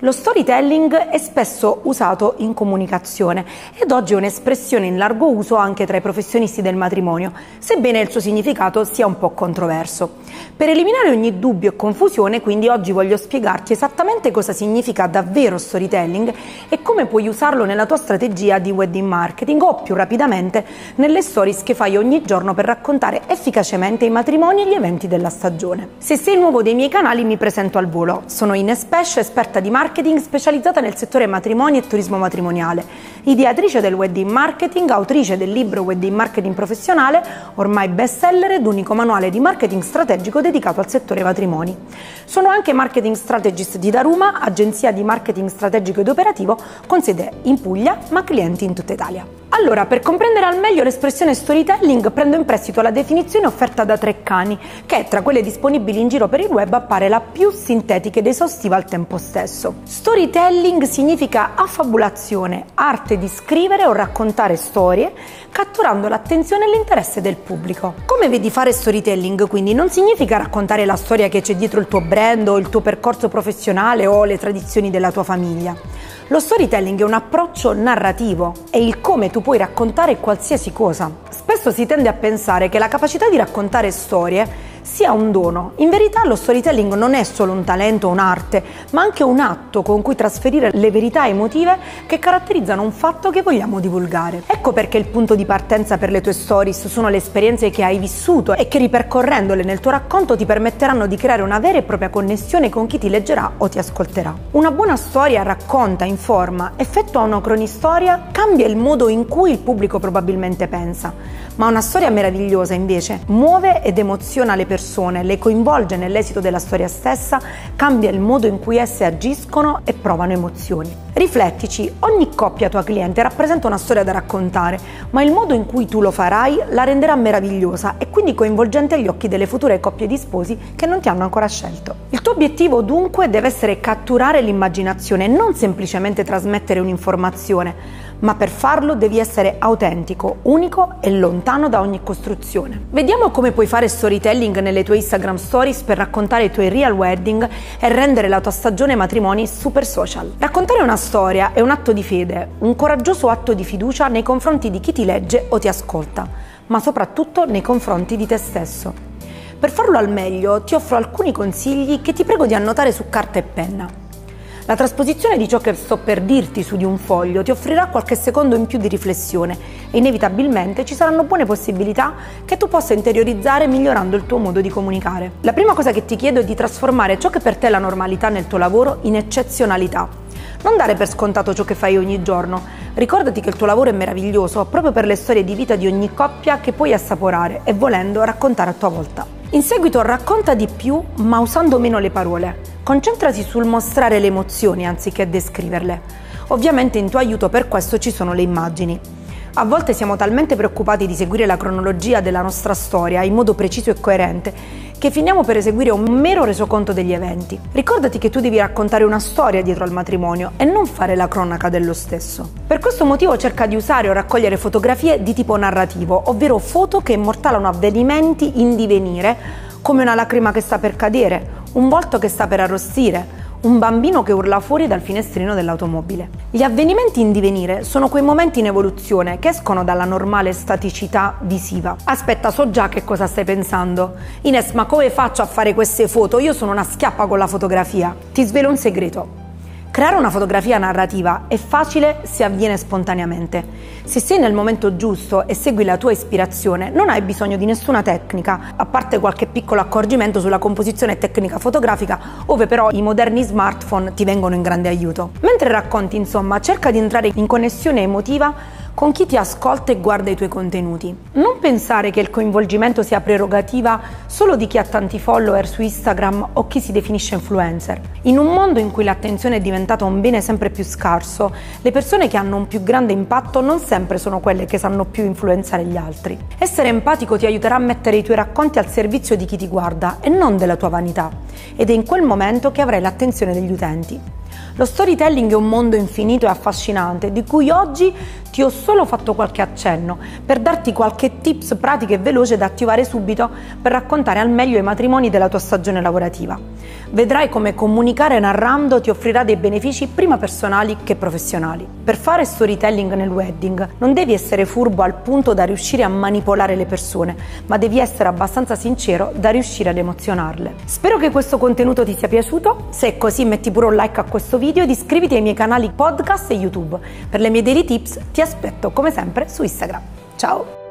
Lo storytelling è spesso usato in comunicazione ed oggi è un'espressione in largo uso anche tra i professionisti del matrimonio, sebbene il suo significato sia un po' controverso. Per eliminare ogni dubbio e confusione, quindi oggi voglio spiegarti esattamente cosa significa davvero storytelling e come puoi usarlo nella tua strategia di wedding marketing o più rapidamente nelle stories che fai ogni giorno per raccontare efficacemente i matrimoni e gli eventi della stagione. Se sei nuovo dei miei canali mi presento al volo, sono Ines Pesce, esperta di marketing marketing specializzata nel settore matrimoni e turismo matrimoniale, ideatrice del wedding marketing, autrice del libro Wedding Marketing Professionale, ormai bestseller ed unico manuale di marketing strategico dedicato al settore matrimoni. Sono anche marketing strategist di Daruma, agenzia di marketing strategico ed operativo con sede in Puglia ma clienti in tutta Italia. Allora, per comprendere al meglio l'espressione storytelling, prendo in prestito la definizione offerta da Treccani, che tra quelle disponibili in giro per il web appare la più sintetica ed esaustiva al tempo stesso. Storytelling significa affabulazione, arte di scrivere o raccontare storie, catturando l'attenzione e l'interesse del pubblico. Come vedi fare storytelling, quindi, non significa raccontare la storia che c'è dietro il tuo brand o il tuo percorso professionale o le tradizioni della tua famiglia. Lo storytelling è un approccio narrativo, è il come tu puoi raccontare qualsiasi cosa. Spesso si tende a pensare che la capacità di raccontare storie sia un dono. In verità lo storytelling non è solo un talento o un'arte, ma anche un atto con cui trasferire le verità emotive che caratterizzano un fatto che vogliamo divulgare. Ecco perché il punto di partenza per le tue stories sono le esperienze che hai vissuto e che ripercorrendole nel tuo racconto ti permetteranno di creare una vera e propria connessione con chi ti leggerà o ti ascolterà. Una buona storia racconta, informa, effettua una cronistoria, cambia il modo in cui il pubblico probabilmente pensa ma una storia meravigliosa invece muove ed emoziona le persone, le coinvolge nell'esito della storia stessa, cambia il modo in cui esse agiscono e provano emozioni. Riflettici, ogni coppia tua cliente rappresenta una storia da raccontare, ma il modo in cui tu lo farai la renderà meravigliosa e quindi coinvolgente agli occhi delle future coppie di sposi che non ti hanno ancora scelto. Il tuo obiettivo dunque deve essere catturare l'immaginazione, non semplicemente trasmettere un'informazione, ma per farlo devi essere autentico, unico e lontano da ogni costruzione. Vediamo come puoi fare storytelling nelle tue Instagram stories per raccontare i tuoi real wedding e rendere la tua stagione matrimoni super social. Raccontare una storia è un atto di fede, un coraggioso atto di fiducia nei confronti di chi ti legge o ti ascolta, ma soprattutto nei confronti di te stesso. Per farlo al meglio ti offro alcuni consigli che ti prego di annotare su carta e penna. La trasposizione di ciò che sto per dirti su di un foglio ti offrirà qualche secondo in più di riflessione e inevitabilmente ci saranno buone possibilità che tu possa interiorizzare migliorando il tuo modo di comunicare. La prima cosa che ti chiedo è di trasformare ciò che per te è la normalità nel tuo lavoro in eccezionalità. Non dare per scontato ciò che fai ogni giorno. Ricordati che il tuo lavoro è meraviglioso proprio per le storie di vita di ogni coppia che puoi assaporare e volendo raccontare a tua volta. In seguito racconta di più ma usando meno le parole. Concentrati sul mostrare le emozioni anziché descriverle. Ovviamente in tuo aiuto per questo ci sono le immagini. A volte siamo talmente preoccupati di seguire la cronologia della nostra storia in modo preciso e coerente che finiamo per eseguire un mero resoconto degli eventi. Ricordati che tu devi raccontare una storia dietro al matrimonio e non fare la cronaca dello stesso. Per questo motivo cerca di usare o raccogliere fotografie di tipo narrativo, ovvero foto che immortalano avvenimenti in divenire come una lacrima che sta per cadere, un volto che sta per arrostire, un bambino che urla fuori dal finestrino dell'automobile. Gli avvenimenti in divenire sono quei momenti in evoluzione che escono dalla normale staticità visiva. Aspetta, so già che cosa stai pensando. Ines, ma come faccio a fare queste foto? Io sono una schiappa con la fotografia. Ti svelo un segreto. Creare una fotografia narrativa è facile se avviene spontaneamente. Se sei nel momento giusto e segui la tua ispirazione, non hai bisogno di nessuna tecnica, a parte qualche piccolo accorgimento sulla composizione tecnica fotografica, ove però i moderni smartphone ti vengono in grande aiuto. Mentre racconti, insomma, cerca di entrare in connessione emotiva con chi ti ascolta e guarda i tuoi contenuti. Non pensare che il coinvolgimento sia prerogativa solo di chi ha tanti follower su Instagram o chi si definisce influencer. In un mondo in cui l'attenzione è diventata un bene sempre più scarso, le persone che hanno un più grande impatto non sempre sono quelle che sanno più influenzare gli altri. Essere empatico ti aiuterà a mettere i tuoi racconti al servizio di chi ti guarda e non della tua vanità. Ed è in quel momento che avrai l'attenzione degli utenti. Lo storytelling è un mondo infinito e affascinante di cui oggi ti ho solo fatto qualche accenno per darti qualche tips pratiche e veloce da attivare subito per raccontare al meglio i matrimoni della tua stagione lavorativa. Vedrai come comunicare narrando ti offrirà dei benefici prima personali che professionali. Per fare storytelling nel wedding non devi essere furbo al punto da riuscire a manipolare le persone, ma devi essere abbastanza sincero da riuscire ad emozionarle. Spero che questo contenuto ti sia piaciuto, se è così metti pure un like a questo video ed iscriviti ai miei canali podcast e YouTube. Per le mie daily tips ti aspetto come sempre su Instagram. Ciao!